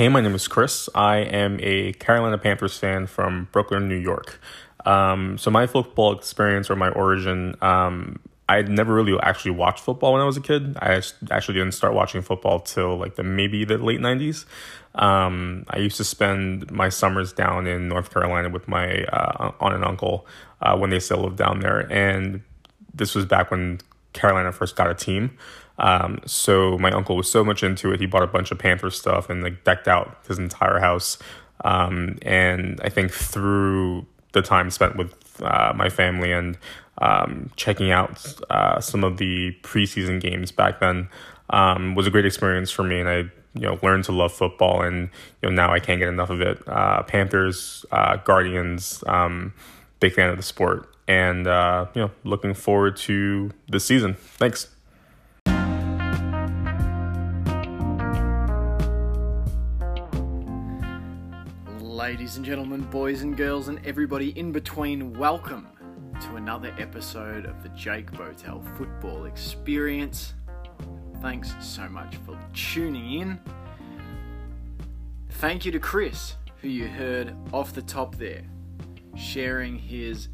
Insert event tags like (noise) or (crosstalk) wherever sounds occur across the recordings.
Hey, my name is Chris. I am a Carolina Panthers fan from Brooklyn, New York. Um, so my football experience or my origin, um, I never really actually watched football when I was a kid. I actually didn't start watching football till like the maybe the late nineties. Um, I used to spend my summers down in North Carolina with my uh, aunt and uncle uh, when they still lived down there, and this was back when Carolina first got a team. Um, so my uncle was so much into it, he bought a bunch of Panther stuff and like decked out his entire house. Um, and I think through the time spent with uh, my family and um, checking out uh, some of the preseason games back then um, was a great experience for me. And I, you know, learned to love football, and you know now I can't get enough of it. Uh, Panthers, uh, Guardians, um, big fan of the sport, and uh, you know, looking forward to the season. Thanks. Ladies and gentlemen, boys and girls, and everybody in between, welcome to another episode of the Jake Botel Football Experience. Thanks so much for tuning in. Thank you to Chris, who you heard off the top there, sharing his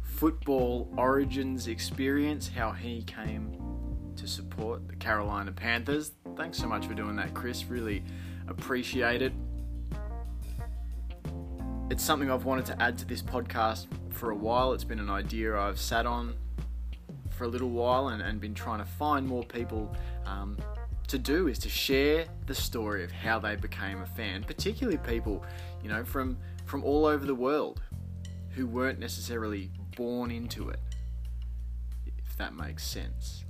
football origins experience, how he came to support the Carolina Panthers. Thanks so much for doing that, Chris. Really appreciate it it's something I've wanted to add to this podcast for a while. It's been an idea I've sat on for a little while and, and been trying to find more people um, to do is to share the story of how they became a fan, particularly people, you know, from from all over the world who weren't necessarily born into it. If that makes sense.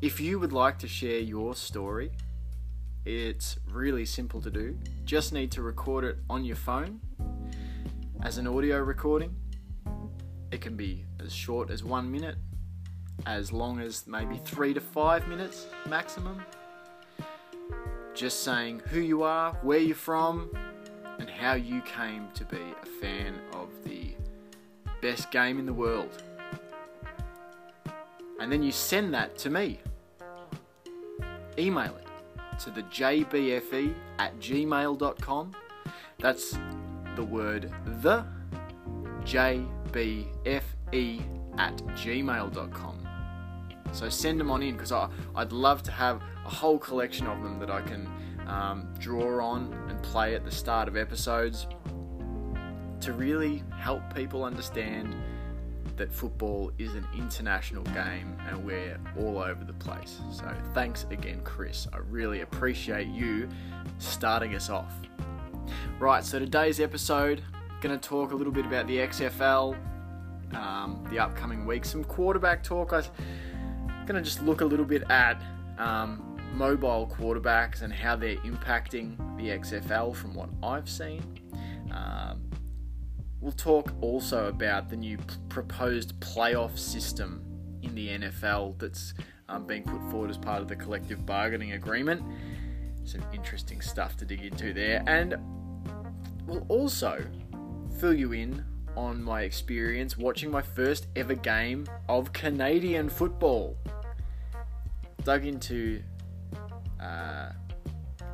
If you would like to share your story, it's really simple to do. Just need to record it on your phone as an audio recording. It can be as short as one minute, as long as maybe three to five minutes maximum. Just saying who you are, where you're from, and how you came to be a fan of the best game in the world. And then you send that to me. Email it to the jbfe at gmail.com. That's the word the jbfe at gmail.com. So send them on in because I'd love to have a whole collection of them that I can um, draw on and play at the start of episodes to really help people understand that football is an international game and we're all over the place. So thanks again, Chris. I really appreciate you starting us off. Right, so today's episode, going to talk a little bit about the XFL, um, the upcoming week, some quarterback talk. I'm going to just look a little bit at um, mobile quarterbacks and how they're impacting the XFL from what I've seen. Um, we'll talk also about the new p- proposed playoff system in the NFL that's um, being put forward as part of the collective bargaining agreement. Some interesting stuff to dig into there. And will also fill you in on my experience watching my first ever game of Canadian football. Dug into a uh,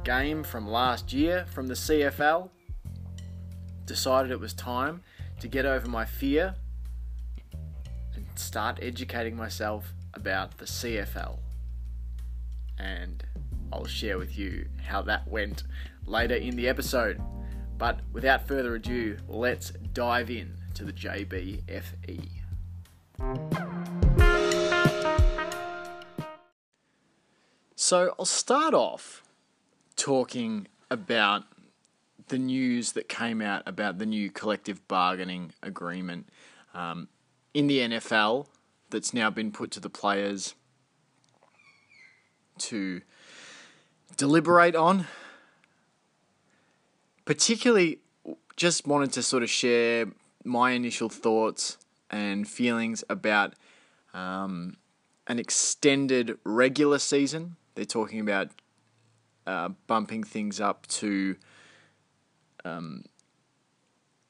game from last year from the CFL. Decided it was time to get over my fear and start educating myself about the CFL. And I'll share with you how that went later in the episode. But without further ado, let's dive in to the JBFE. So I'll start off talking about the news that came out about the new collective bargaining agreement um, in the NFL that's now been put to the players to deliberate on particularly just wanted to sort of share my initial thoughts and feelings about um, an extended regular season. They're talking about uh, bumping things up to um,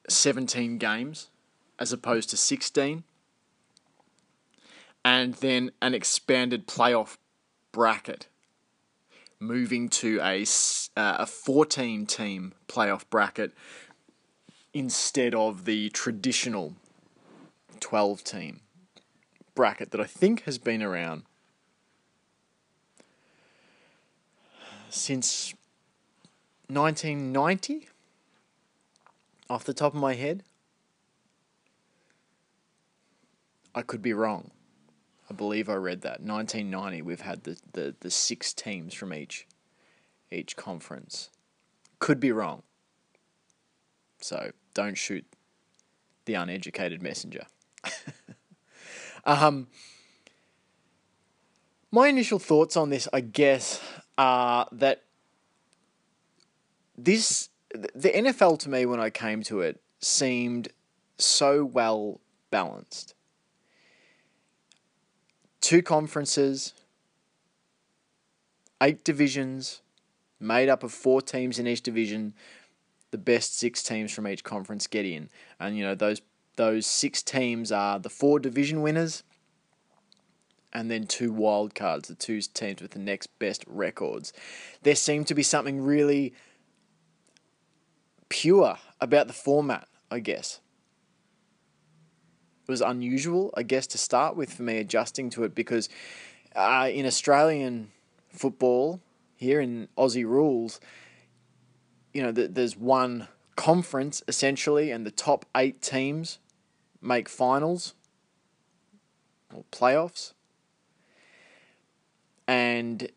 17 games as opposed to 16. And then an expanded playoff bracket, moving to a uh, a 14 team playoff bracket instead of the traditional 12 team bracket that I think has been around since 1990 off the top of my head. I could be wrong. I believe I read that. 1990 we've had the, the, the six teams from each each conference. Could be wrong. So don't shoot the uneducated messenger. (laughs) um, my initial thoughts on this, I guess, are that this the NFL to me when I came to it seemed so well balanced. Two conferences, eight divisions, made up of four teams in each division. The best six teams from each conference get in, and you know those those six teams are the four division winners, and then two wild cards, the two teams with the next best records. There seemed to be something really pure about the format, I guess. Was unusual, I guess, to start with for me adjusting to it because uh, in Australian football, here in Aussie rules, you know, there's one conference essentially, and the top eight teams make finals or playoffs. And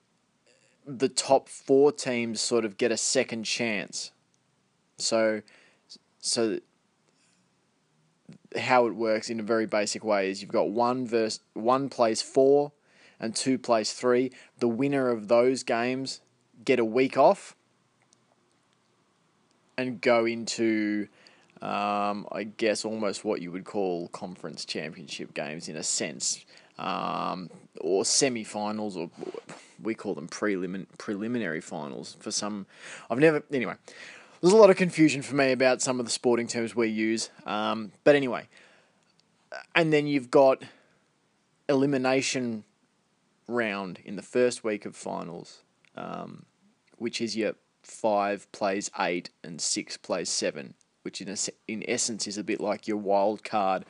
the top four teams sort of get a second chance. So, so how it works in a very basic way is you've got one verse one plays four and two plays three. The winner of those games get a week off and go into um, I guess almost what you would call conference championship games in a sense, um, or semi-finals, or we call them prelimin- preliminary finals for some. I've never anyway. There's a lot of confusion for me about some of the sporting terms we use, um, but anyway, and then you've got elimination round in the first week of finals, um, which is your five plays eight and six plays seven which in, a, in essence is a bit like your wild card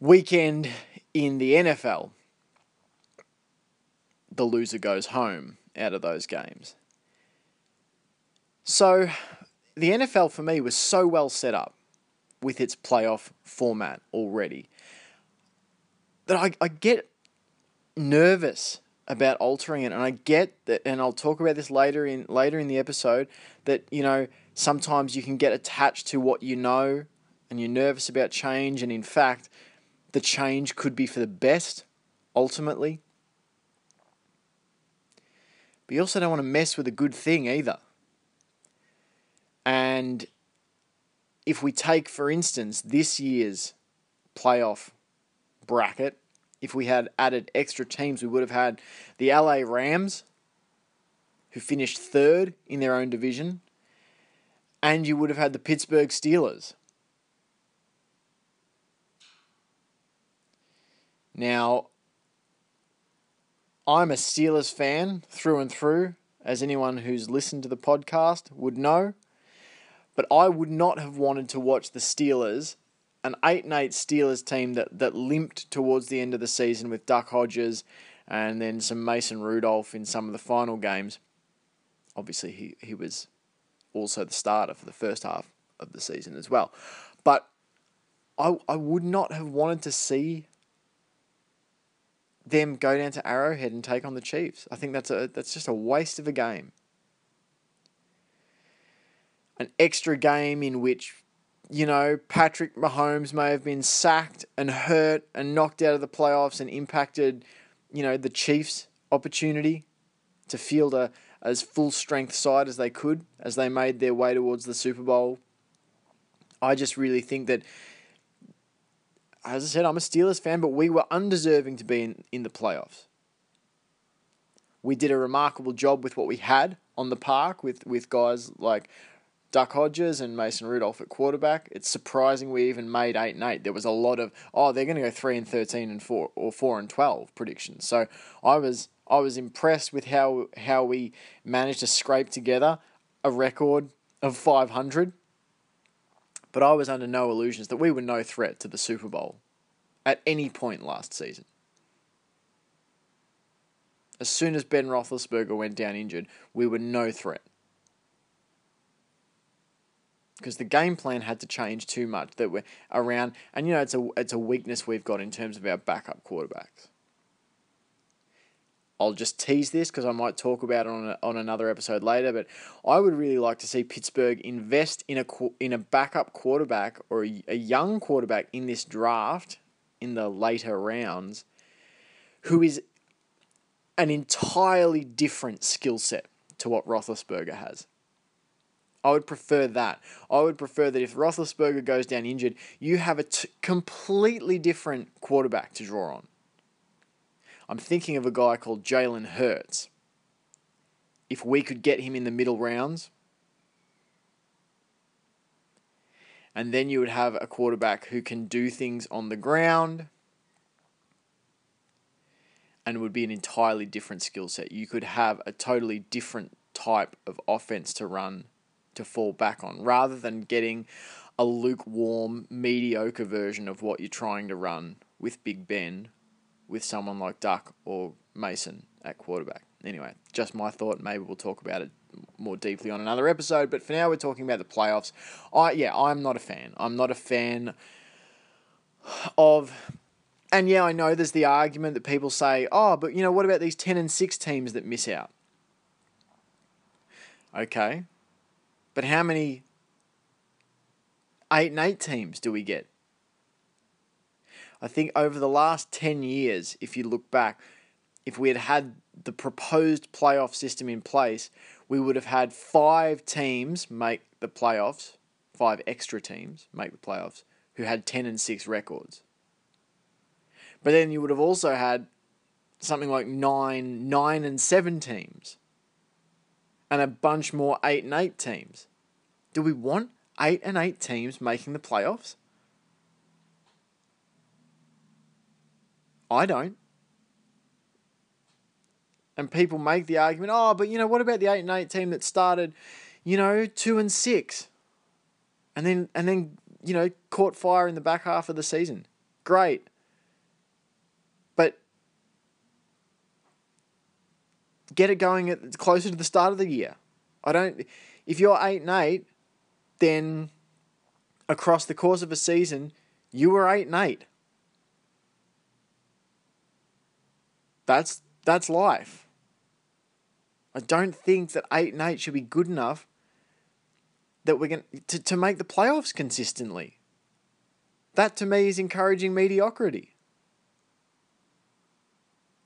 weekend in the NFL. The loser goes home out of those games. So, the NFL for me was so well set up with its playoff format already that I, I get nervous about altering it and I get that and I'll talk about this later in later in the episode that you know sometimes you can get attached to what you know and you're nervous about change, and in fact, the change could be for the best ultimately. But you also don't want to mess with a good thing either. And if we take, for instance, this year's playoff bracket, if we had added extra teams, we would have had the LA Rams, who finished third in their own division, and you would have had the Pittsburgh Steelers. Now, I'm a Steelers fan through and through, as anyone who's listened to the podcast would know. But I would not have wanted to watch the Steelers, an 8 and 8 Steelers team that, that limped towards the end of the season with Duck Hodges and then some Mason Rudolph in some of the final games. Obviously, he, he was also the starter for the first half of the season as well. But I, I would not have wanted to see them go down to Arrowhead and take on the Chiefs. I think that's a that's just a waste of a game. An extra game in which, you know, Patrick Mahomes may have been sacked and hurt and knocked out of the playoffs and impacted, you know, the Chiefs' opportunity to field a, as full strength side as they could as they made their way towards the Super Bowl. I just really think that, as I said, I'm a Steelers fan, but we were undeserving to be in, in the playoffs. We did a remarkable job with what we had on the park with, with guys like Duck Hodges and Mason Rudolph at quarterback. It's surprising we even made eight and eight. There was a lot of oh they're going to go three and thirteen and four or four and twelve predictions. So I was I was impressed with how how we managed to scrape together a record of five hundred. But I was under no illusions that we were no threat to the Super Bowl at any point last season. As soon as Ben Roethlisberger went down injured, we were no threat because the game plan had to change too much that we're around and you know it's a it's a weakness we've got in terms of our backup quarterbacks. I'll just tease this because I might talk about it on a, on another episode later, but I would really like to see Pittsburgh invest in a in a backup quarterback or a, a young quarterback in this draft in the later rounds who is an entirely different skill set to what Roethlisberger has. I would prefer that. I would prefer that if Roethlisberger goes down injured, you have a t- completely different quarterback to draw on. I'm thinking of a guy called Jalen Hurts. If we could get him in the middle rounds, and then you would have a quarterback who can do things on the ground and would be an entirely different skill set. You could have a totally different type of offense to run to fall back on rather than getting a lukewarm, mediocre version of what you're trying to run with Big Ben with someone like Duck or Mason at quarterback. Anyway, just my thought. Maybe we'll talk about it more deeply on another episode. But for now, we're talking about the playoffs. I yeah, I'm not a fan. I'm not a fan of. And yeah, I know there's the argument that people say, oh, but you know, what about these 10 and 6 teams that miss out? Okay, but how many eight and eight teams do we get? I think over the last 10 years, if you look back, if we had had the proposed playoff system in place, we would have had five teams make the playoffs, five extra teams make the playoffs, who had 10 and 6 records. But then you would have also had something like nine, nine and seven teams and a bunch more 8 and 8 teams. Do we want 8 and 8 teams making the playoffs? I don't. And people make the argument, oh, but you know, what about the 8 and 8 team that started, you know, 2 and 6? And then and then, you know, caught fire in the back half of the season. Great. Get it going at closer to the start of the year. I don't. If you're eight and eight, then across the course of a season, you were eight and eight. That's that's life. I don't think that eight and eight should be good enough that we're going to, to make the playoffs consistently. That to me is encouraging mediocrity.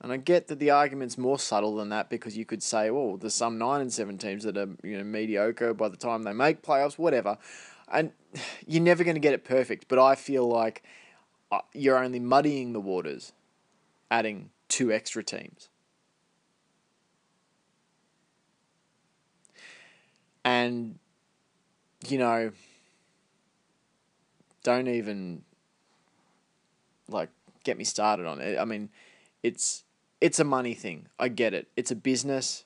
And I get that the argument's more subtle than that because you could say, well, there's some nine and seven teams that are you know mediocre by the time they make playoffs, whatever. And (sighs) you're never going to get it perfect. But I feel like uh, you're only muddying the waters, adding two extra teams. And you know, don't even like get me started on it. I mean, it's it's a money thing. I get it. It's a business.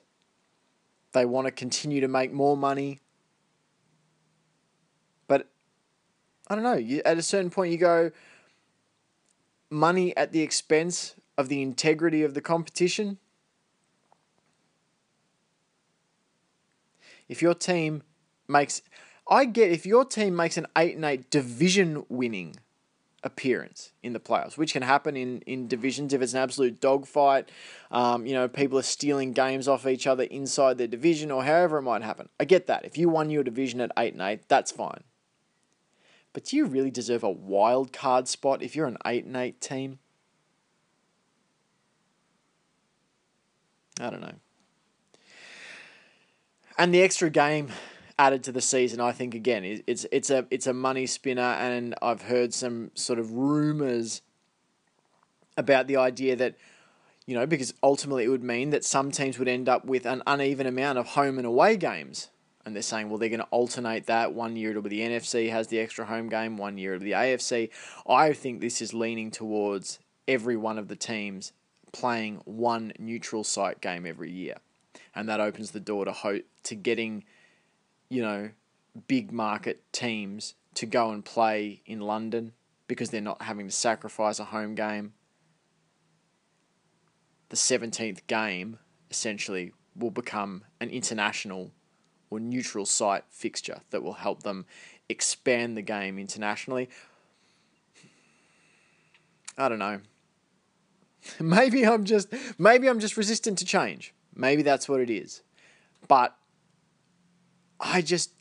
They want to continue to make more money. But I don't know. You, at a certain point, you go money at the expense of the integrity of the competition. If your team makes, I get if your team makes an eight and eight division winning appearance in the playoffs, which can happen in, in divisions if it's an absolute dogfight. Um, you know, people are stealing games off each other inside their division or however it might happen. I get that. If you won your division at 8 and 8, that's fine. But do you really deserve a wild card spot if you're an 8 and 8 team? I don't know. And the extra game added to the season. I think again it's it's a it's a money spinner, and I've heard some sort of rumors about the idea that you know because ultimately it would mean that some teams would end up with an uneven amount of home and away games and they're saying, well, they're going to alternate that. One year it'll be the NFC has the extra home game, one year it'll be the AFC. I think this is leaning towards every one of the teams playing one neutral site game every year, and that opens the door to ho- to getting, you know, big market teams to go and play in London because they're not having to sacrifice a home game. The 17th game essentially will become an international or neutral site fixture that will help them expand the game internationally. I don't know. (laughs) Maybe I'm just maybe I'm just resistant to change. Maybe that's what it is. But I just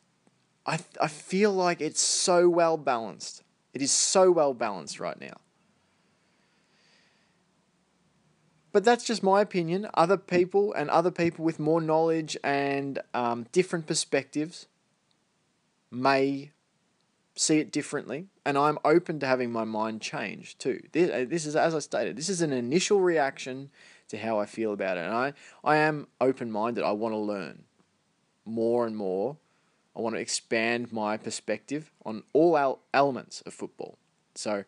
I I feel like it's so well balanced. It is so well balanced right now. But that's just my opinion. Other people and other people with more knowledge and um, different perspectives may see it differently, and I'm open to having my mind changed too. This, uh, this is, as I stated, this is an initial reaction to how I feel about it, and I, I am open minded. I want to learn more and more. I want to expand my perspective on all elements of football. So,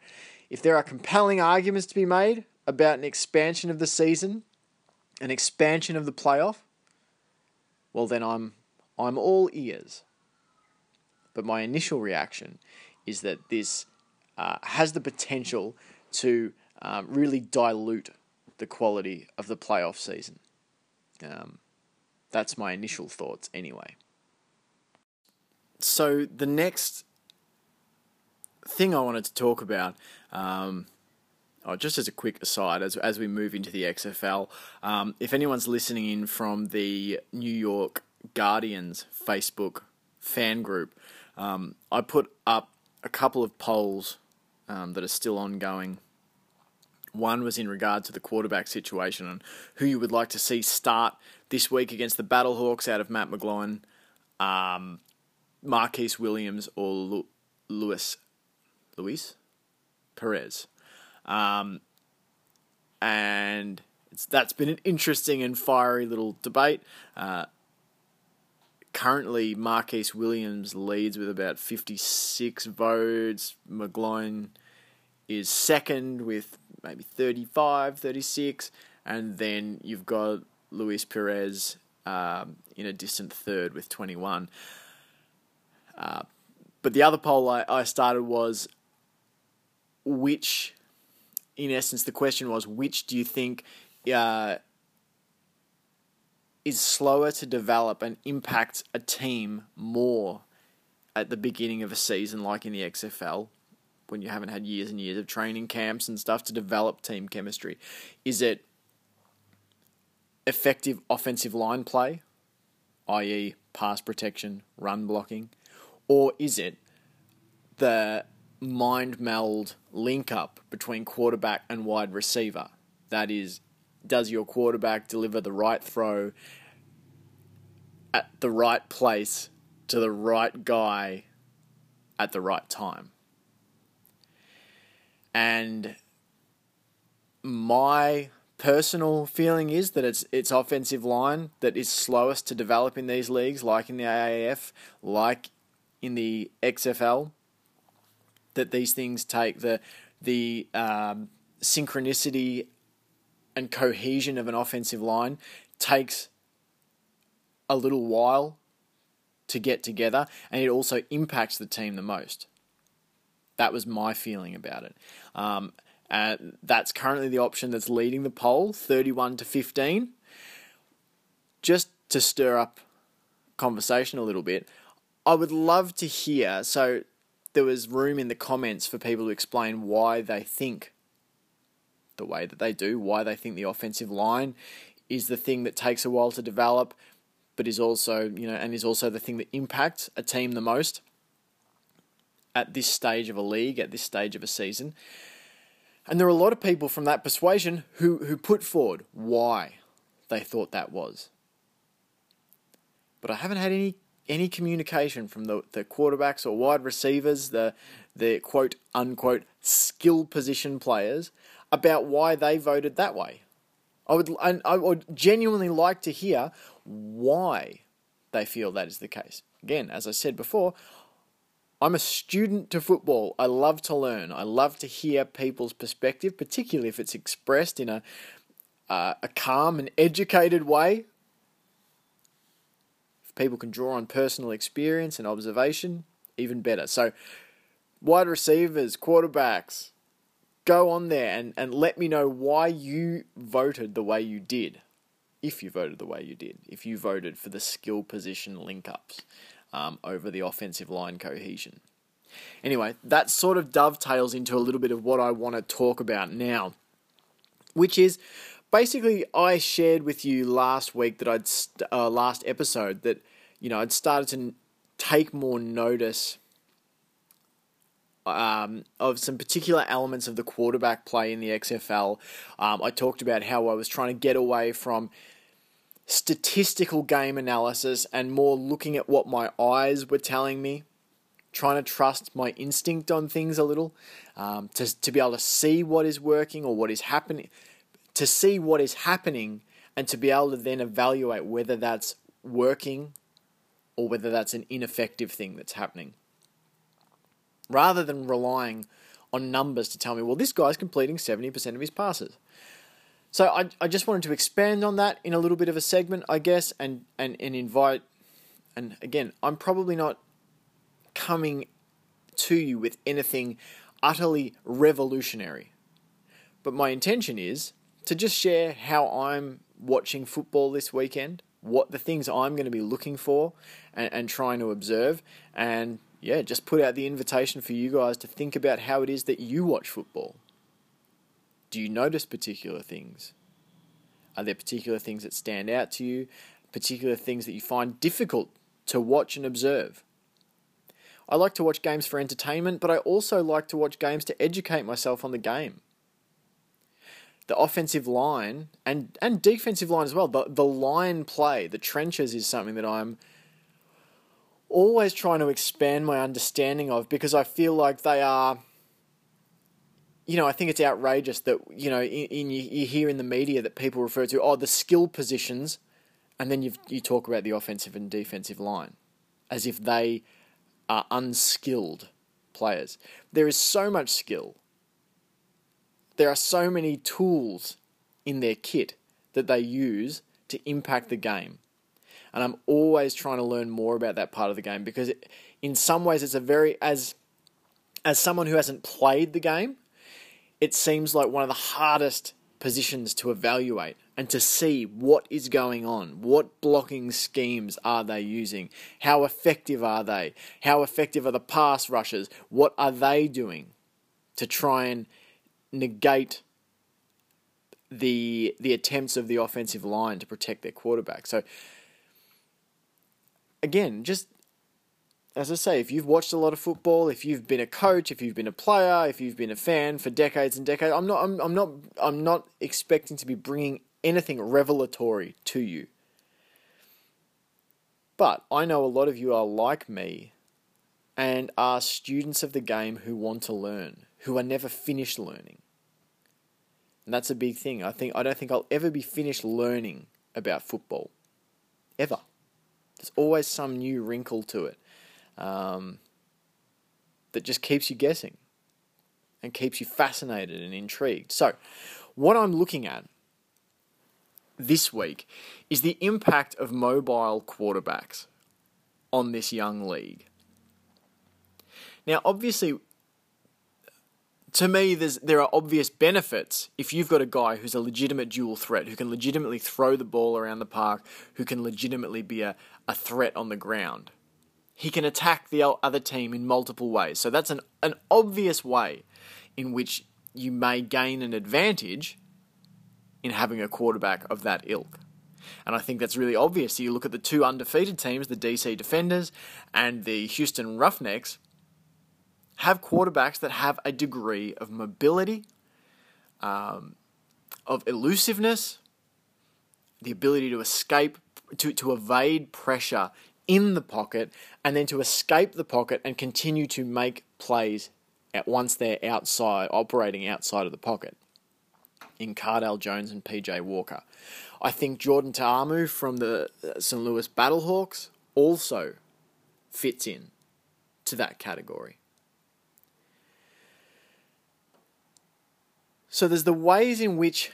if there are compelling arguments to be made, about an expansion of the season, an expansion of the playoff, well then I'm I'm all ears. But my initial reaction is that this uh, has the potential to um, really dilute the quality of the playoff season. Um, that's my initial thoughts, anyway. So the next thing I wanted to talk about um, Oh, just as a quick aside, as as we move into the XFL, um, if anyone's listening in from the New York Guardians Facebook fan group, um, I put up a couple of polls um, that are still ongoing. One was in regard to the quarterback situation and who you would like to see start this week against the Battlehawks out of Matt McGloin, um, Marquise Williams, or Lu- Luis Luis Perez. Um, and that's been an interesting and fiery little debate. Uh, currently, Marquise Williams leads with about 56 votes. McGloin is second with maybe 35, 36. And then you've got Luis Perez um, in a distant third with 21. Uh, but the other poll I, I started was which in essence, the question was which do you think uh, is slower to develop and impact a team more at the beginning of a season, like in the XFL, when you haven't had years and years of training camps and stuff to develop team chemistry? Is it effective offensive line play, i.e., pass protection, run blocking, or is it the mind meld link up between quarterback and wide receiver. That is, does your quarterback deliver the right throw at the right place to the right guy at the right time? And my personal feeling is that it's it's offensive line that is slowest to develop in these leagues, like in the AAF, like in the XFL that these things take the the um, synchronicity and cohesion of an offensive line takes a little while to get together, and it also impacts the team the most. That was my feeling about it. Um, Uh, that's currently the option that's leading the poll, 31 to 15. Just to stir up conversation a little bit, I would love to hear. So, there was room in the comments for people to explain why they think the way that they do, why they think the offensive line is the thing that takes a while to develop, but is also, you know, and is also the thing that impacts a team the most at this stage of a league, at this stage of a season. And there are a lot of people from that persuasion who, who put forward why they thought that was. But I haven't had any any communication from the, the quarterbacks or wide receivers, the the quote unquote skill position players, about why they voted that way. I would and I would genuinely like to hear why they feel that is the case. Again, as I said before, I'm a student to football. I love to learn. I love to hear people's perspective, particularly if it's expressed in a uh, a calm and educated way. If people can draw on personal experience and observation, even better. So, wide receivers, quarterbacks, go on there and, and let me know why you voted the way you did. If you voted the way you did. If you voted for the skill position link ups um, over the offensive line cohesion. Anyway, that sort of dovetails into a little bit of what I want to talk about now, which is basically I shared with you last week that I'd st- uh, last episode that you know I'd started to take more notice um, of some particular elements of the quarterback play in the XFL. Um, I talked about how I was trying to get away from statistical game analysis and more looking at what my eyes were telling me, trying to trust my instinct on things a little, um, to, to be able to see what is working or what is happening, to see what is happening and to be able to then evaluate whether that's working or whether that's an ineffective thing that's happening. Rather than relying on numbers to tell me, well, this guy's completing 70% of his passes. So I, I just wanted to expand on that in a little bit of a segment, I guess, and, and, and invite. And again, I'm probably not coming to you with anything utterly revolutionary. But my intention is to just share how I'm watching football this weekend, what the things I'm going to be looking for and, and trying to observe, and yeah, just put out the invitation for you guys to think about how it is that you watch football. Do you notice particular things? Are there particular things that stand out to you? Particular things that you find difficult to watch and observe? I like to watch games for entertainment, but I also like to watch games to educate myself on the game. The offensive line and, and defensive line as well, the, the line play, the trenches is something that I'm always trying to expand my understanding of because I feel like they are you know, I think it's outrageous that you know, in, in you, you, hear in the media that people refer to oh the skill positions, and then you you talk about the offensive and defensive line, as if they are unskilled players. There is so much skill. There are so many tools in their kit that they use to impact the game. And I'm always trying to learn more about that part of the game because it, in some ways it's a very as as someone who hasn't played the game, it seems like one of the hardest positions to evaluate and to see what is going on. What blocking schemes are they using? How effective are they? How effective are the pass rushes? What are they doing to try and negate the the attempts of the offensive line to protect their quarterback? So again, just as I say, if you've watched a lot of football, if you've been a coach, if you've been a player, if you've been a fan for decades and decades, I'm not, I'm, I'm not, I'm not expecting to be bringing anything revelatory to you. But I know a lot of you are like me and are students of the game who want to learn, who are never finished learning. And that's a big thing. I think I don't think I'll ever be finished learning about football. Ever. There's always some new wrinkle to it um, that just keeps you guessing and keeps you fascinated and intrigued. So, what I'm looking at this week is the impact of mobile quarterbacks on this young league. Now, obviously, to me, there are obvious benefits if you've got a guy who's a legitimate dual threat, who can legitimately throw the ball around the park, who can legitimately be a, a threat on the ground he can attack the other team in multiple ways. So that's an, an obvious way in which you may gain an advantage in having a quarterback of that ilk. And I think that's really obvious. You look at the two undefeated teams, the DC Defenders and the Houston Roughnecks, have quarterbacks that have a degree of mobility, um, of elusiveness, the ability to escape, to, to evade pressure in the pocket and then to escape the pocket and continue to make plays at once they're outside, operating outside of the pocket. In Cardale Jones and PJ Walker. I think Jordan Ta'amu from the uh, St. Louis Battlehawks also fits in to that category. So there's the ways in which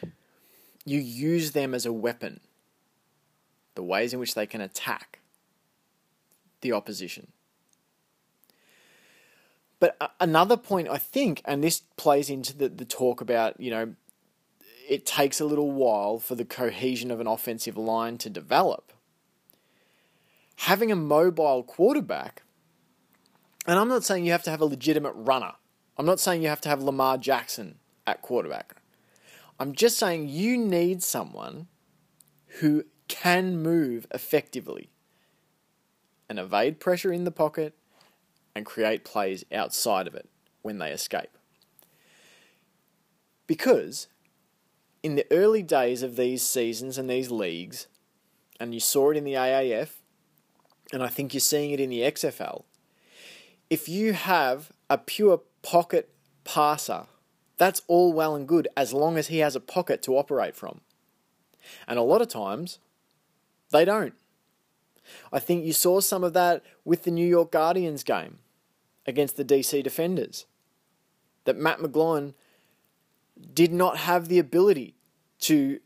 you use them as a weapon, the ways in which they can attack the opposition. But another point, I think, and this plays into the, the talk about, you know, it takes a little while for the cohesion of an offensive line to develop. Having a mobile quarterback, and I'm not saying you have to have a legitimate runner. I'm not saying you have to have Lamar Jackson at quarterback. I'm just saying you need someone who can move effectively and evade pressure in the pocket and create plays outside of it when they escape. Because in the early days of these seasons and these leagues, and you saw it in the AAF, and I think you're seeing it in the XFL, if you have a pure pocket passer, that's all well and good as long as he has a pocket to operate from. And a lot of times, they don't. I think you saw some of that with the New York Guardians game against the DC Defenders. That Matt McGloin did not have the ability to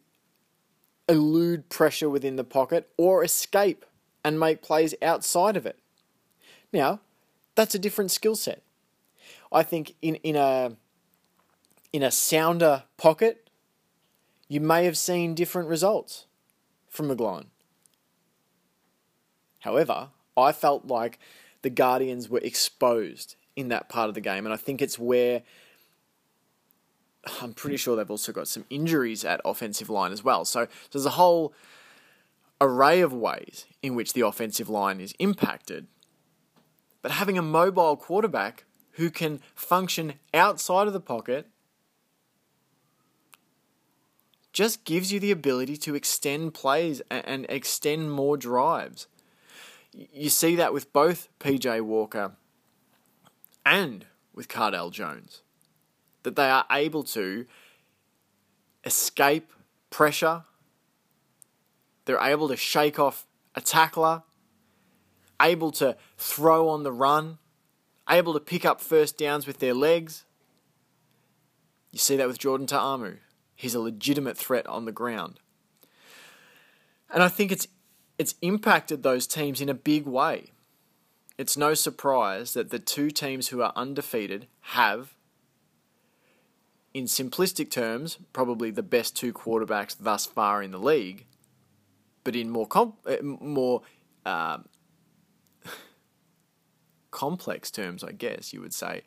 elude pressure within the pocket or escape and make plays outside of it. Now, that's a different skill set. I think in, in a in a sounder pocket, you may have seen different results from McGloin. However, I felt like the Guardians were exposed in that part of the game, and I think it's where I'm pretty sure they've also got some injuries at offensive line as well. So, there's a whole array of ways in which the offensive line is impacted. But having a mobile quarterback who can function outside of the pocket just gives you the ability to extend plays and extend more drives you see that with both PJ Walker and with Cardale Jones, that they are able to escape pressure, they're able to shake off a tackler, able to throw on the run, able to pick up first downs with their legs. You see that with Jordan Ta'amu. He's a legitimate threat on the ground. And I think it's it's impacted those teams in a big way. It's no surprise that the two teams who are undefeated have, in simplistic terms, probably the best two quarterbacks thus far in the league. But in more comp- uh, more uh, (laughs) complex terms, I guess you would say,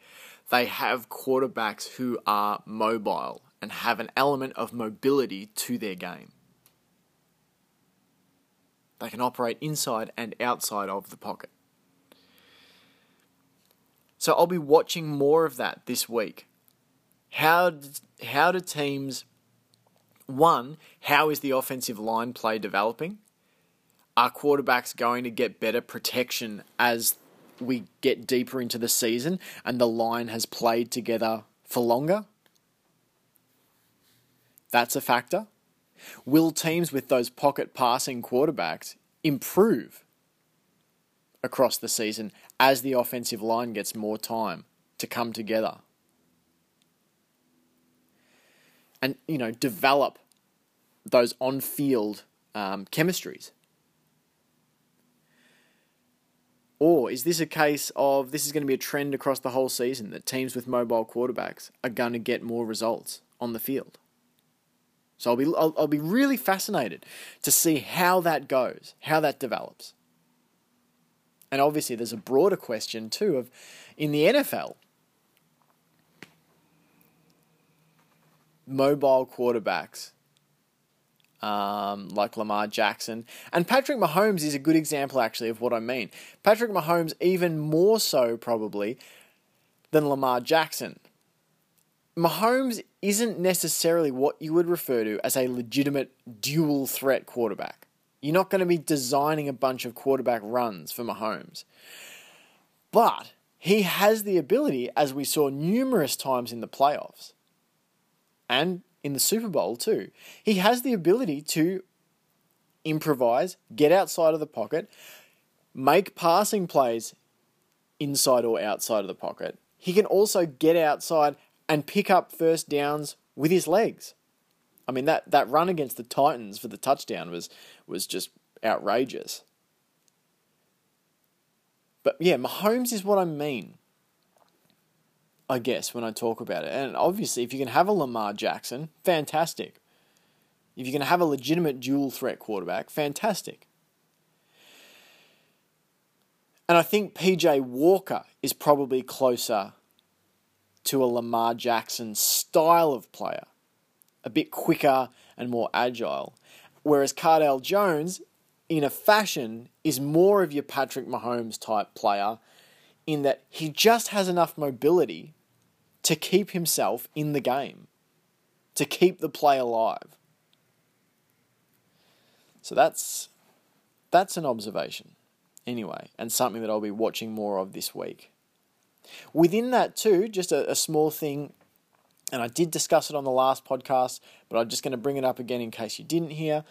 they have quarterbacks who are mobile and have an element of mobility to their game. They can operate inside and outside of the pocket. So I'll be watching more of that this week. How how do teams one, how is the offensive line play developing? Are quarterbacks going to get better protection as we get deeper into the season and the line has played together for longer? That's a factor. Will teams with those pocket passing quarterbacks improve across the season as the offensive line gets more time to come together? And, you know, develop those on field um, chemistries? Or is this a case of this is going to be a trend across the whole season that teams with mobile quarterbacks are going to get more results on the field? So I'll be I'll, I'll be really fascinated to see how that goes, how that develops. And obviously, there's a broader question too of in the NFL, mobile quarterbacks um, like Lamar Jackson. And Patrick Mahomes is a good example, actually, of what I mean. Patrick Mahomes, even more so, probably, than Lamar Jackson. Mahomes isn't necessarily what you would refer to as a legitimate dual threat quarterback. You're not going to be designing a bunch of quarterback runs for Mahomes. But he has the ability, as we saw numerous times in the playoffs and in the Super Bowl too, he has the ability to improvise, get outside of the pocket, make passing plays inside or outside of the pocket. He can also get outside and pick up first downs with his legs. I mean that, that run against the Titans for the touchdown was was just outrageous. But yeah, Mahomes is what I mean. I guess when I talk about it. And obviously if you can have a Lamar Jackson, fantastic. If you can have a legitimate dual threat quarterback, fantastic. And I think PJ Walker is probably closer to a Lamar Jackson style of player, a bit quicker and more agile. Whereas Cardale Jones, in a fashion, is more of your Patrick Mahomes type player in that he just has enough mobility to keep himself in the game, to keep the play alive. So that's that's an observation anyway, and something that I'll be watching more of this week. Within that, too, just a, a small thing, and I did discuss it on the last podcast, but I'm just going to bring it up again in case you didn't hear.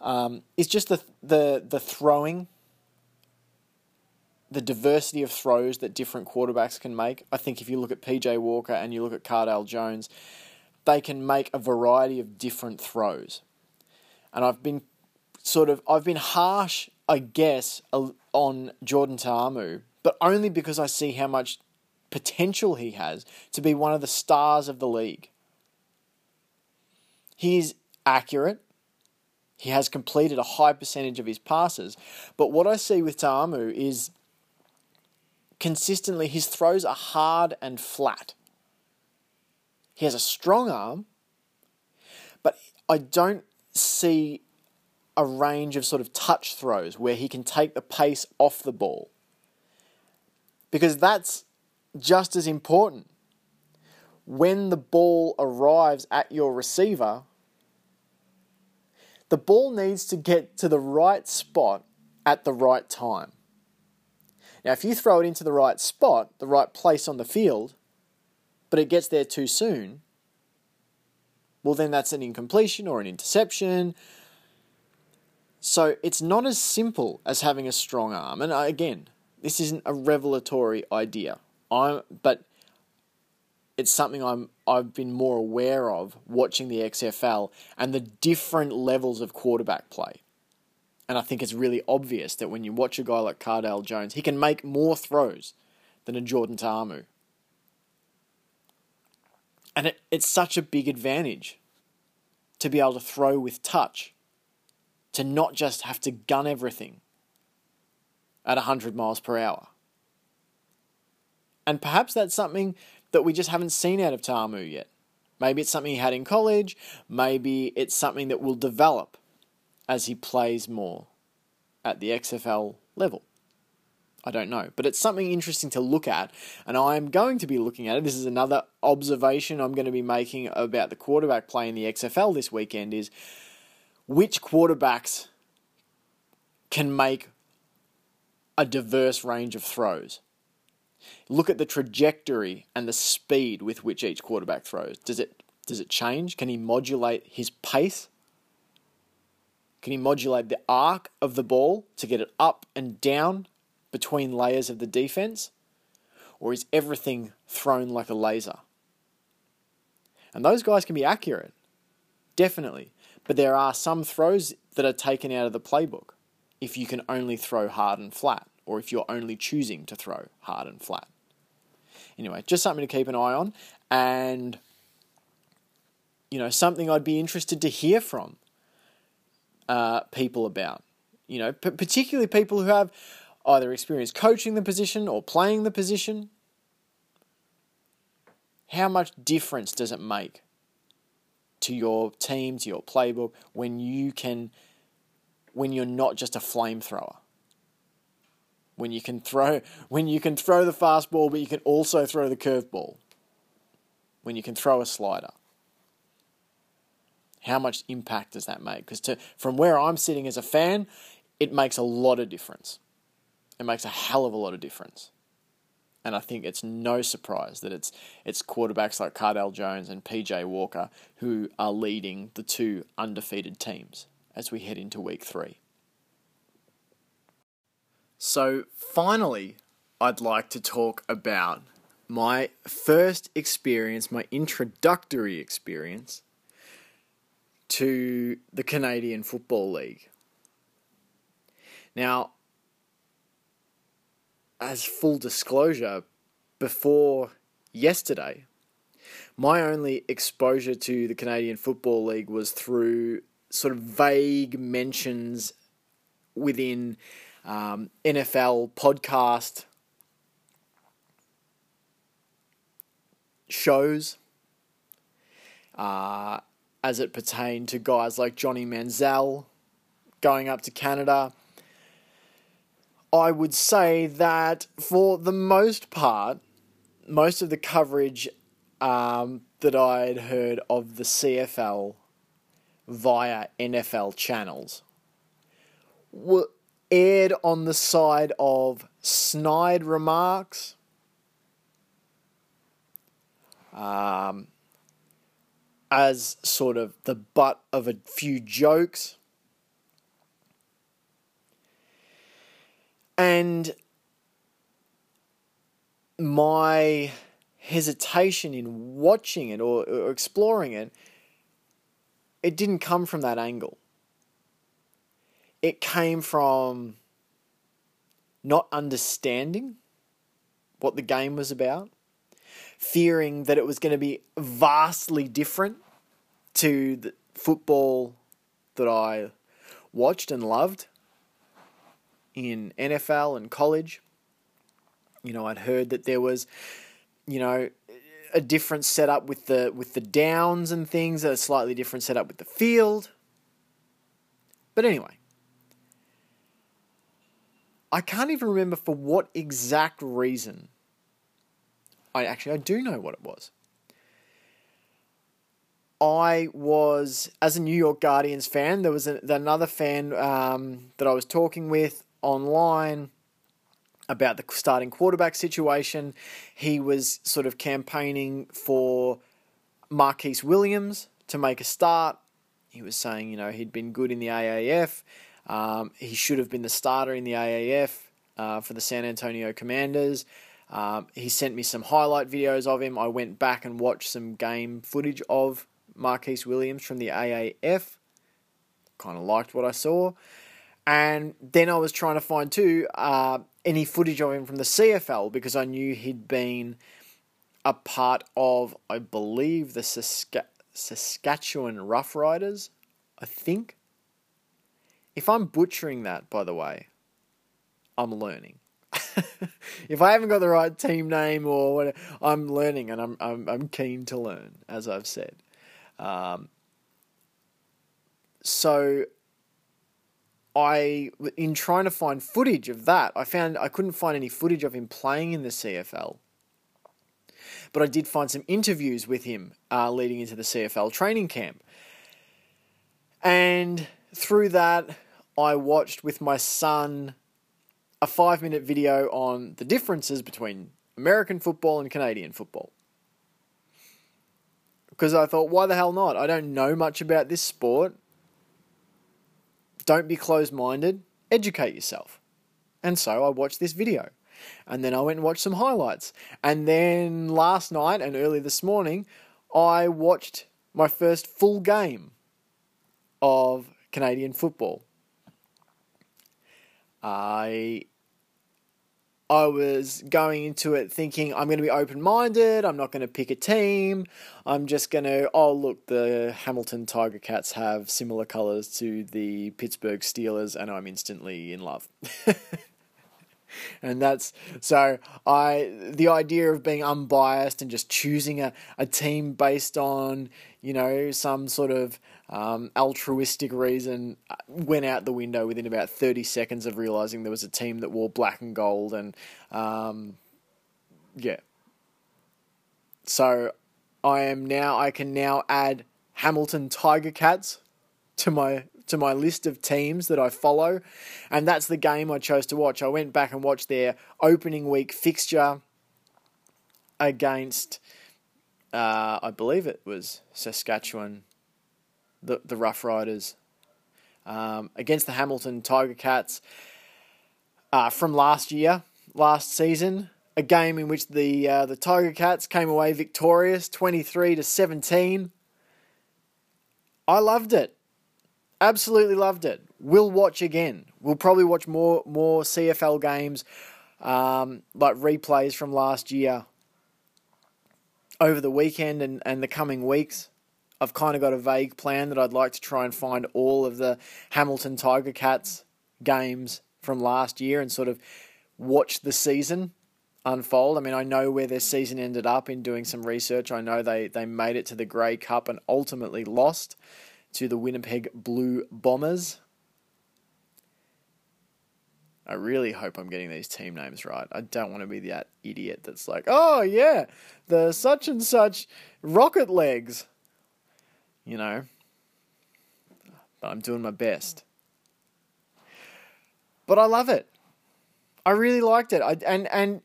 Um, is just the the the throwing, the diversity of throws that different quarterbacks can make. I think if you look at PJ Walker and you look at Cardale Jones, they can make a variety of different throws. And I've been sort of I've been harsh, I guess, on Jordan Ta'amu, but only because I see how much potential he has to be one of the stars of the league. He is accurate. He has completed a high percentage of his passes. But what I see with Ta'amu is consistently his throws are hard and flat. He has a strong arm, but I don't see a range of sort of touch throws where he can take the pace off the ball. Because that's just as important. When the ball arrives at your receiver, the ball needs to get to the right spot at the right time. Now, if you throw it into the right spot, the right place on the field, but it gets there too soon, well, then that's an incompletion or an interception so it's not as simple as having a strong arm. And uh, again, this isn't a revelatory idea. I'm, but it's something I'm I've been more aware of watching the XFL and the different levels of quarterback play. And I think it's really obvious that when you watch a guy like Cardale Jones, he can make more throws than a Jordan Ta'amu. And it, it's such a big advantage to be able to throw with touch to not just have to gun everything at 100 miles per hour. And perhaps that's something that we just haven't seen out of Ta'amu yet. Maybe it's something he had in college, maybe it's something that will develop as he plays more at the XFL level. I don't know, but it's something interesting to look at, and I'm going to be looking at it. This is another observation I'm going to be making about the quarterback play in the XFL this weekend is which quarterbacks can make a diverse range of throws. Look at the trajectory and the speed with which each quarterback throws. Does it does it change? Can he modulate his pace? Can he modulate the arc of the ball to get it up and down between layers of the defense? Or is everything thrown like a laser? And those guys can be accurate. Definitely. But there are some throws that are taken out of the playbook if you can only throw hard and flat, or if you're only choosing to throw hard and flat. Anyway, just something to keep an eye on, and you know, something I'd be interested to hear from uh, people about. You know, p- particularly people who have either experience coaching the position or playing the position. How much difference does it make to your team, to your playbook, when you can, when you're not just a flamethrower. When you can throw, when you can throw the fastball, but you can also throw the curveball. When you can throw a slider. How much impact does that make? Because from where I'm sitting as a fan, it makes a lot of difference. It makes a hell of a lot of difference. And I think it's no surprise that it's it's quarterbacks like Cardale Jones and PJ Walker who are leading the two undefeated teams as we head into week three. So, finally, I'd like to talk about my first experience, my introductory experience to the Canadian Football League. Now, as full disclosure, before yesterday, my only exposure to the Canadian Football League was through sort of vague mentions within um, NFL podcast shows uh, as it pertained to guys like Johnny Manziel going up to Canada. I would say that for the most part, most of the coverage um, that I'd heard of the CFL via NFL channels were erred on the side of snide remarks, um, as sort of the butt of a few jokes. And my hesitation in watching it or, or, exploring it, it didn't come from that angle. It came from not understanding what the game was about, fearing that it was going to be vastly different to the football that I watched and loved in NFL and college. You know, I'd heard that there was, you know, a different setup with the with the downs and things, a slightly different setup with the field. But anyway, I can't even remember for what exact reason. I actually I do know what it was. I was, as a New York Guardians fan, there was a, another fan um, that I was talking with online about the starting quarterback situation. He was sort of campaigning for Marquise Williams to make a start. He was saying, you know, he'd been good in the AAF. Um, he should have been the starter in the AAF uh, for the San Antonio Commanders. Um, he sent me some highlight videos of him. I went back and watched some game footage of Marquise Williams from the AAF. Kind of liked what I saw. And then I was trying to find too uh, any footage of him from the CFL because I knew he'd been a part of, I believe, the Sask- Saskatchewan Roughriders, I think. If I'm butchering that, by the way, I'm learning. (laughs) if I haven't got the right team name or whatever, I'm learning and I'm, I'm, I'm keen to learn, as I've said. Um, so I, in trying to find footage of that, I found I couldn't find any footage of him playing in the CFL. But I did find some interviews with him uh, leading into the CFL training camp. And through that, I watched with my son a five minute video on the differences between American football and Canadian football. Because I thought, why the hell not? I don't know much about this sport. Don't be closed minded, educate yourself. And so I watched this video. And then I went and watched some highlights. And then last night and early this morning, I watched my first full game of Canadian football. I I was going into it thinking I'm going to be open minded. I'm not going to pick a team. I'm just going to, oh, look, the Hamilton Tiger Cats have similar colours to the Pittsburgh Steelers, and I'm instantly in love. (laughs) and that's so I the idea of being unbiased and just choosing a, a team based on you know some sort of um, altruistic reason uh, went out the window within about 30 seconds of realizing there was a team that wore black and gold and um, yeah so I am now I can now add Hamilton Tiger Cats to my to my list of teams that I follow, and that's the game I chose to watch. I went back and watched their opening week fixture against, uh, I believe it was Saskatchewan, the the Roughriders, um, against the Hamilton Tiger Cats. uh, from last year, last season, a game in which the uh, the Tiger Cats came away victorious, twenty three to seventeen. I loved it, absolutely loved it. We'll watch again. We'll probably watch more more CFL games, um, like replays from last year over the weekend and, and the coming weeks. I've kind of got a vague plan that I'd like to try and find all of the Hamilton Tiger Cats games from last year and sort of watch the season unfold. I mean, I know where their season ended up in doing some research. I know they, they made it to the Grey Cup and ultimately lost to the Winnipeg Blue Bombers. I really hope I'm getting these team names right. I don't want to be that idiot that's like, oh, yeah, the such and such rocket legs. You know? But I'm doing my best. But I love it. I really liked it. I, and, and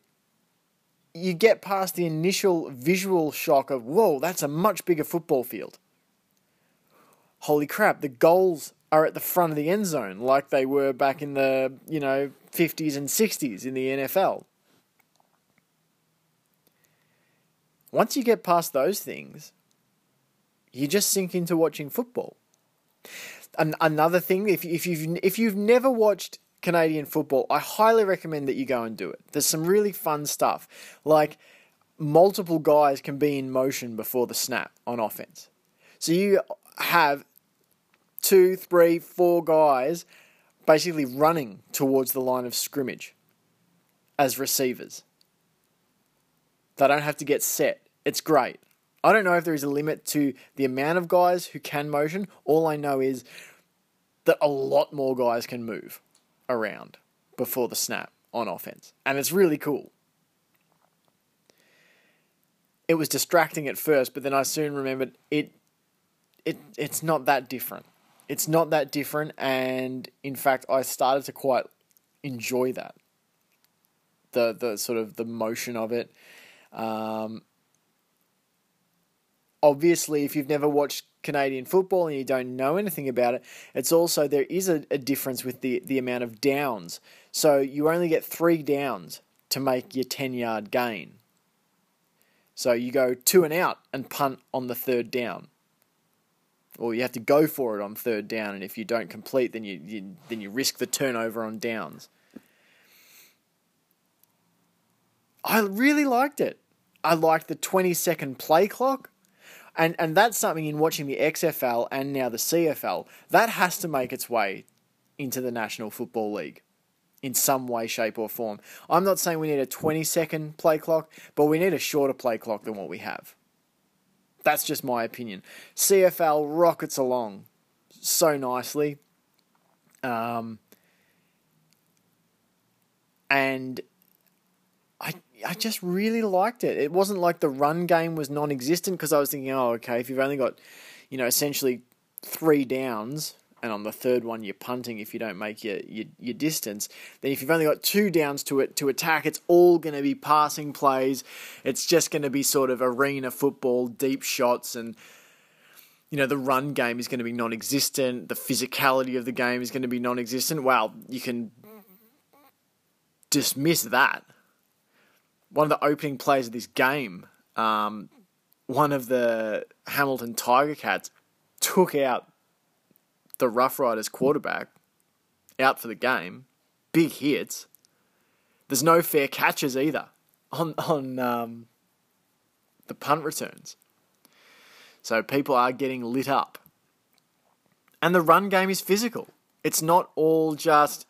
you get past the initial visual shock of, whoa, that's a much bigger football field. Holy crap, the goals are at the front of the end zone like they were back in the, you know, 50s and 60s in the NFL. Once you get past those things, you just sink into watching football. An- another thing, if, if you've if you've never watched Canadian football, I highly recommend that you go and do it. There's some really fun stuff, like multiple guys can be in motion before the snap on offense. So you have two, three, four guys basically running towards the line of scrimmage as receivers. They don't have to get set. It's great. I don't know if there is a limit to the amount of guys who can motion. All I know is that a lot more guys can move around before the snap on offense. And it's really cool. It was distracting at first, but then I soon remembered it it it's not that different. It's not that different and in fact I started to quite enjoy that. The the sort of the motion of it. Um, obviously if you've never watched Canadian football and you don't know anything about it, it's also there is a, a, difference with the, the amount of downs. So you only get three downs to make your 10 yard gain. So you go two and out and punt on the third down. Or you have to go for it on third down, and if you don't complete, then you, you then you risk the turnover on downs. I really liked it. I liked the 20 second play clock. And and that's something in watching the XFL and now the CFL that has to make its way into the National Football League in some way, shape, or form. I'm not saying we need a 20 second play clock, but we need a shorter play clock than what we have. That's just my opinion. CFL rockets along so nicely. Um, and I just really liked it. It wasn't like the run game was non-existent because I was thinking, oh, okay, if you've only got, you know, essentially three downs, and on the third one you're punting if you don't make your, your, your distance, then if you've only got two downs to it to attack, it's all going to be passing plays. It's just going to be sort of arena football, deep shots, and you know the run game is going to be non-existent. The physicality of the game is going to be non-existent. Well, you can dismiss that one of the opening plays of this game, um, one of the Hamilton Tiger Cats took out the Roughriders quarterback out for the game. Big hits. There's no fair catches either on on um, the punt returns. So people are getting lit up. And the run game is physical. It's not all just,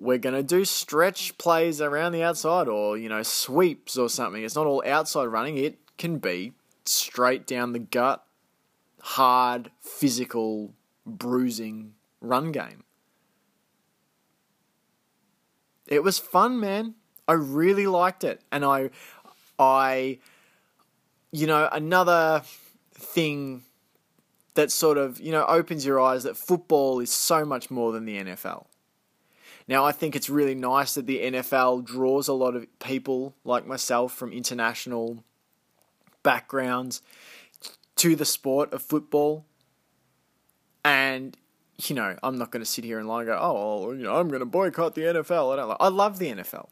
we're going to do stretch plays around the outside or, you know, sweeps or something. It's not all outside running. It can be straight down the gut, hard, physical, bruising run game. It was fun, man. I really liked it. And I, I, you know, another thing that sort of, you know, opens your eyes that football is so much more than the NFL. Now, I think it's really nice that the NFL draws a lot of people like myself from international backgrounds to the sport of football. And, you know, I'm not going to sit here and lie and go, oh, well, you know, I'm going to boycott the NFL. I don't like, I love the NFL.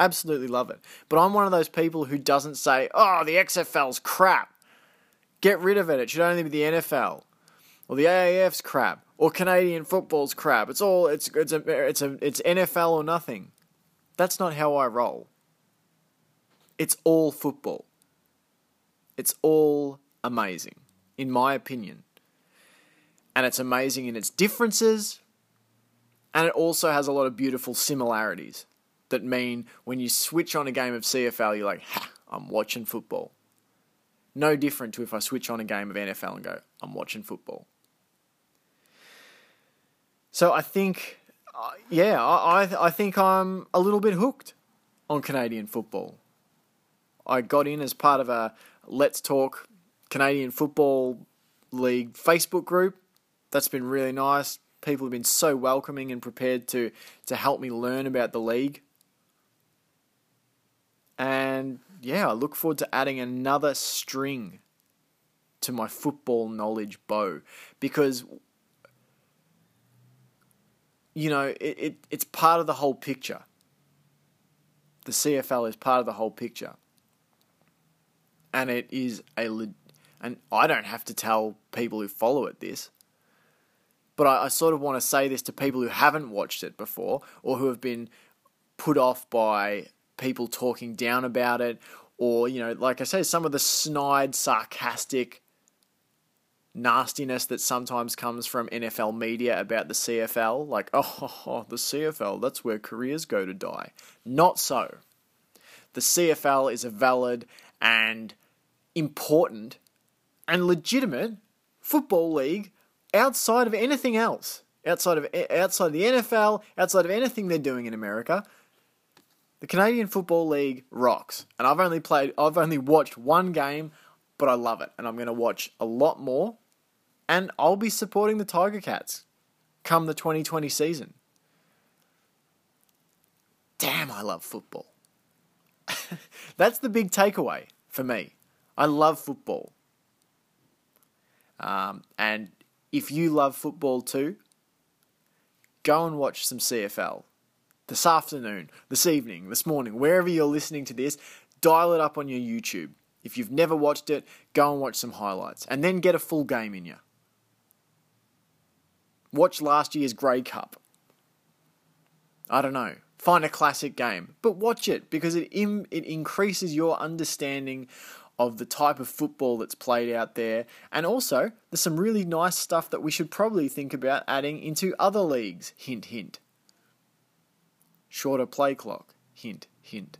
Absolutely love it. But I'm one of those people who doesn't say, oh, the XFL's crap. Get rid of it. It should only be the NFL. Or the AAF's crap. Or Canadian football's crap. It's all it's it's a it's a it's NFL or nothing. That's not how I roll. It's all football. It's all amazing, in my opinion. And it's amazing in its differences, and it also has a lot of beautiful similarities that mean when you switch on a game of CFL, you're like, ha, I'm watching football. No different to if I switch on a game of NFL and go, I'm watching football. So I think, uh, yeah, I, I think I'm a little bit hooked on Canadian football. I got in as part of a Let's Talk Canadian Football League Facebook group. That's been really nice. People have been so welcoming and prepared to, to help me learn about the league. And yeah, I look forward to adding another string to my football knowledge bow because you know it, it it's part of the whole picture. The CFL is part of the whole picture, and it is a and I don't have to tell people who follow it this. But I, I sort of want to say this to people who haven't watched it before or who have been put off by people talking down about it, or, you know, like I say, some of the snide, sarcastic nastiness that sometimes comes from NFL media about the CFL. Like, (laughs) oh, the CFL, that's where careers go to die. Not so. The CFL is a valid and important and legitimate football league outside of anything else. Outside of eh, outside of the NFL, outside of anything they're doing in America, the Canadian Football League rocks, and I've only played, I've only watched one game, but I love it, and I'm going to watch a lot more, and I'll be supporting the Tiger Cats come the 2020 season. Damn, I love football. (laughs) That's the big takeaway for me. I love football. Um, and if you love football too, go and watch some CFL this afternoon, this evening, this morning, wherever you're listening to this, dial it up on your YouTube. If you've never watched it, go and watch some highlights and then get a full game in you. Watch last year's Grey Cup. I don't know. Find a classic game, but watch it because it Im- it increases your understanding of the type of football that's played out there, and also there's some really nice stuff that we should probably think about adding into other leagues. Hint, hint shorter play clock. Hint, hint.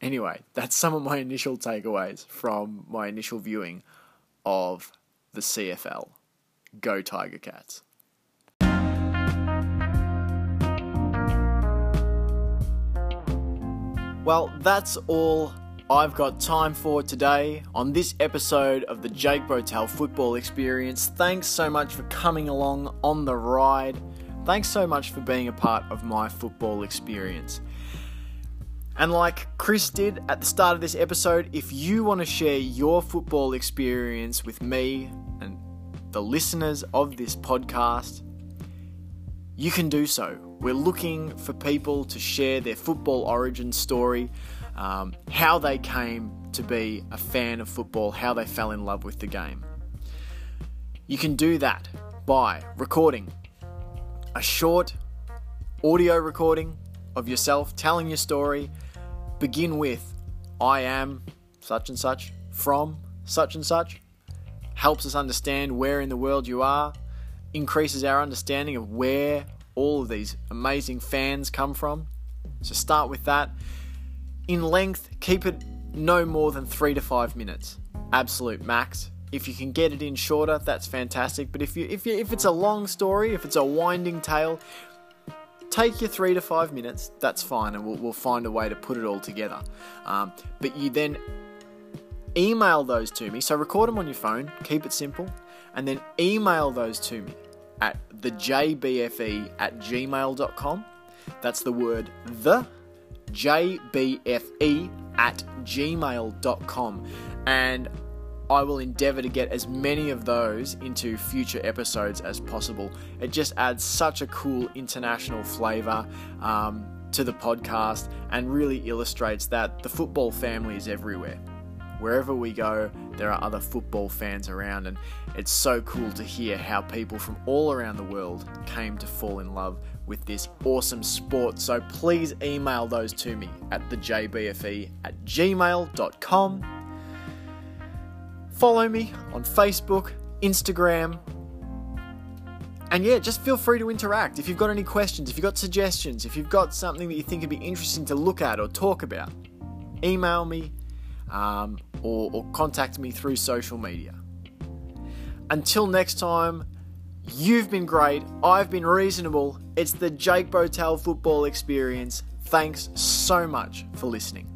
Anyway, that's some of my initial takeaways from my initial viewing of the CFL. Go Tiger Cats. Well, that's all I've got time for today on this episode of the Jake Botel Football Experience. Thanks so much for coming along on the ride. Thanks so much for being a part of my football experience. And like Chris did at the start of this episode, if you want to share your football experience with me and the listeners of this podcast, you can do so. We're looking for people to share their football origin story, um, how they came to be a fan of football, how they fell in love with the game. You can do that by recording a short audio recording of yourself telling your story. Begin with, I am such and such, from such and such. Helps us understand where in the world you are, increases our understanding of where all of these amazing fans come from. So start with that. In length, keep it no more than three to five minutes. Absolute max. If you can get it in shorter, that's fantastic. But if you if you if it's a long story, if it's a winding tale, take your three to five minutes. That's fine, and we'll, we'll find a way to put it all together. Um, but you then email those to me. So record them on your phone. Keep it simple, and then email those to me at thejbfe at gmail.com. That's the word the jbfe at gmail.com. And I will endeavour to get as many of those into future episodes as possible. It just adds such a cool international flavour um, to the podcast and really illustrates that the football family is everywhere. Wherever we go, there are other football fans around, and it's so cool to hear how people from all around the world came to fall in love with this awesome sport. So please email those to me at thejbfe at gmail.com. Follow me on Facebook, Instagram, and yeah, just feel free to interact. If you've got any questions, if you've got suggestions, if you've got something that you think would be interesting to look at or talk about, email me um, or, or contact me through social media. Until next time, you've been great. I've been reasonable. It's the Jake Botel football experience. Thanks so much for listening.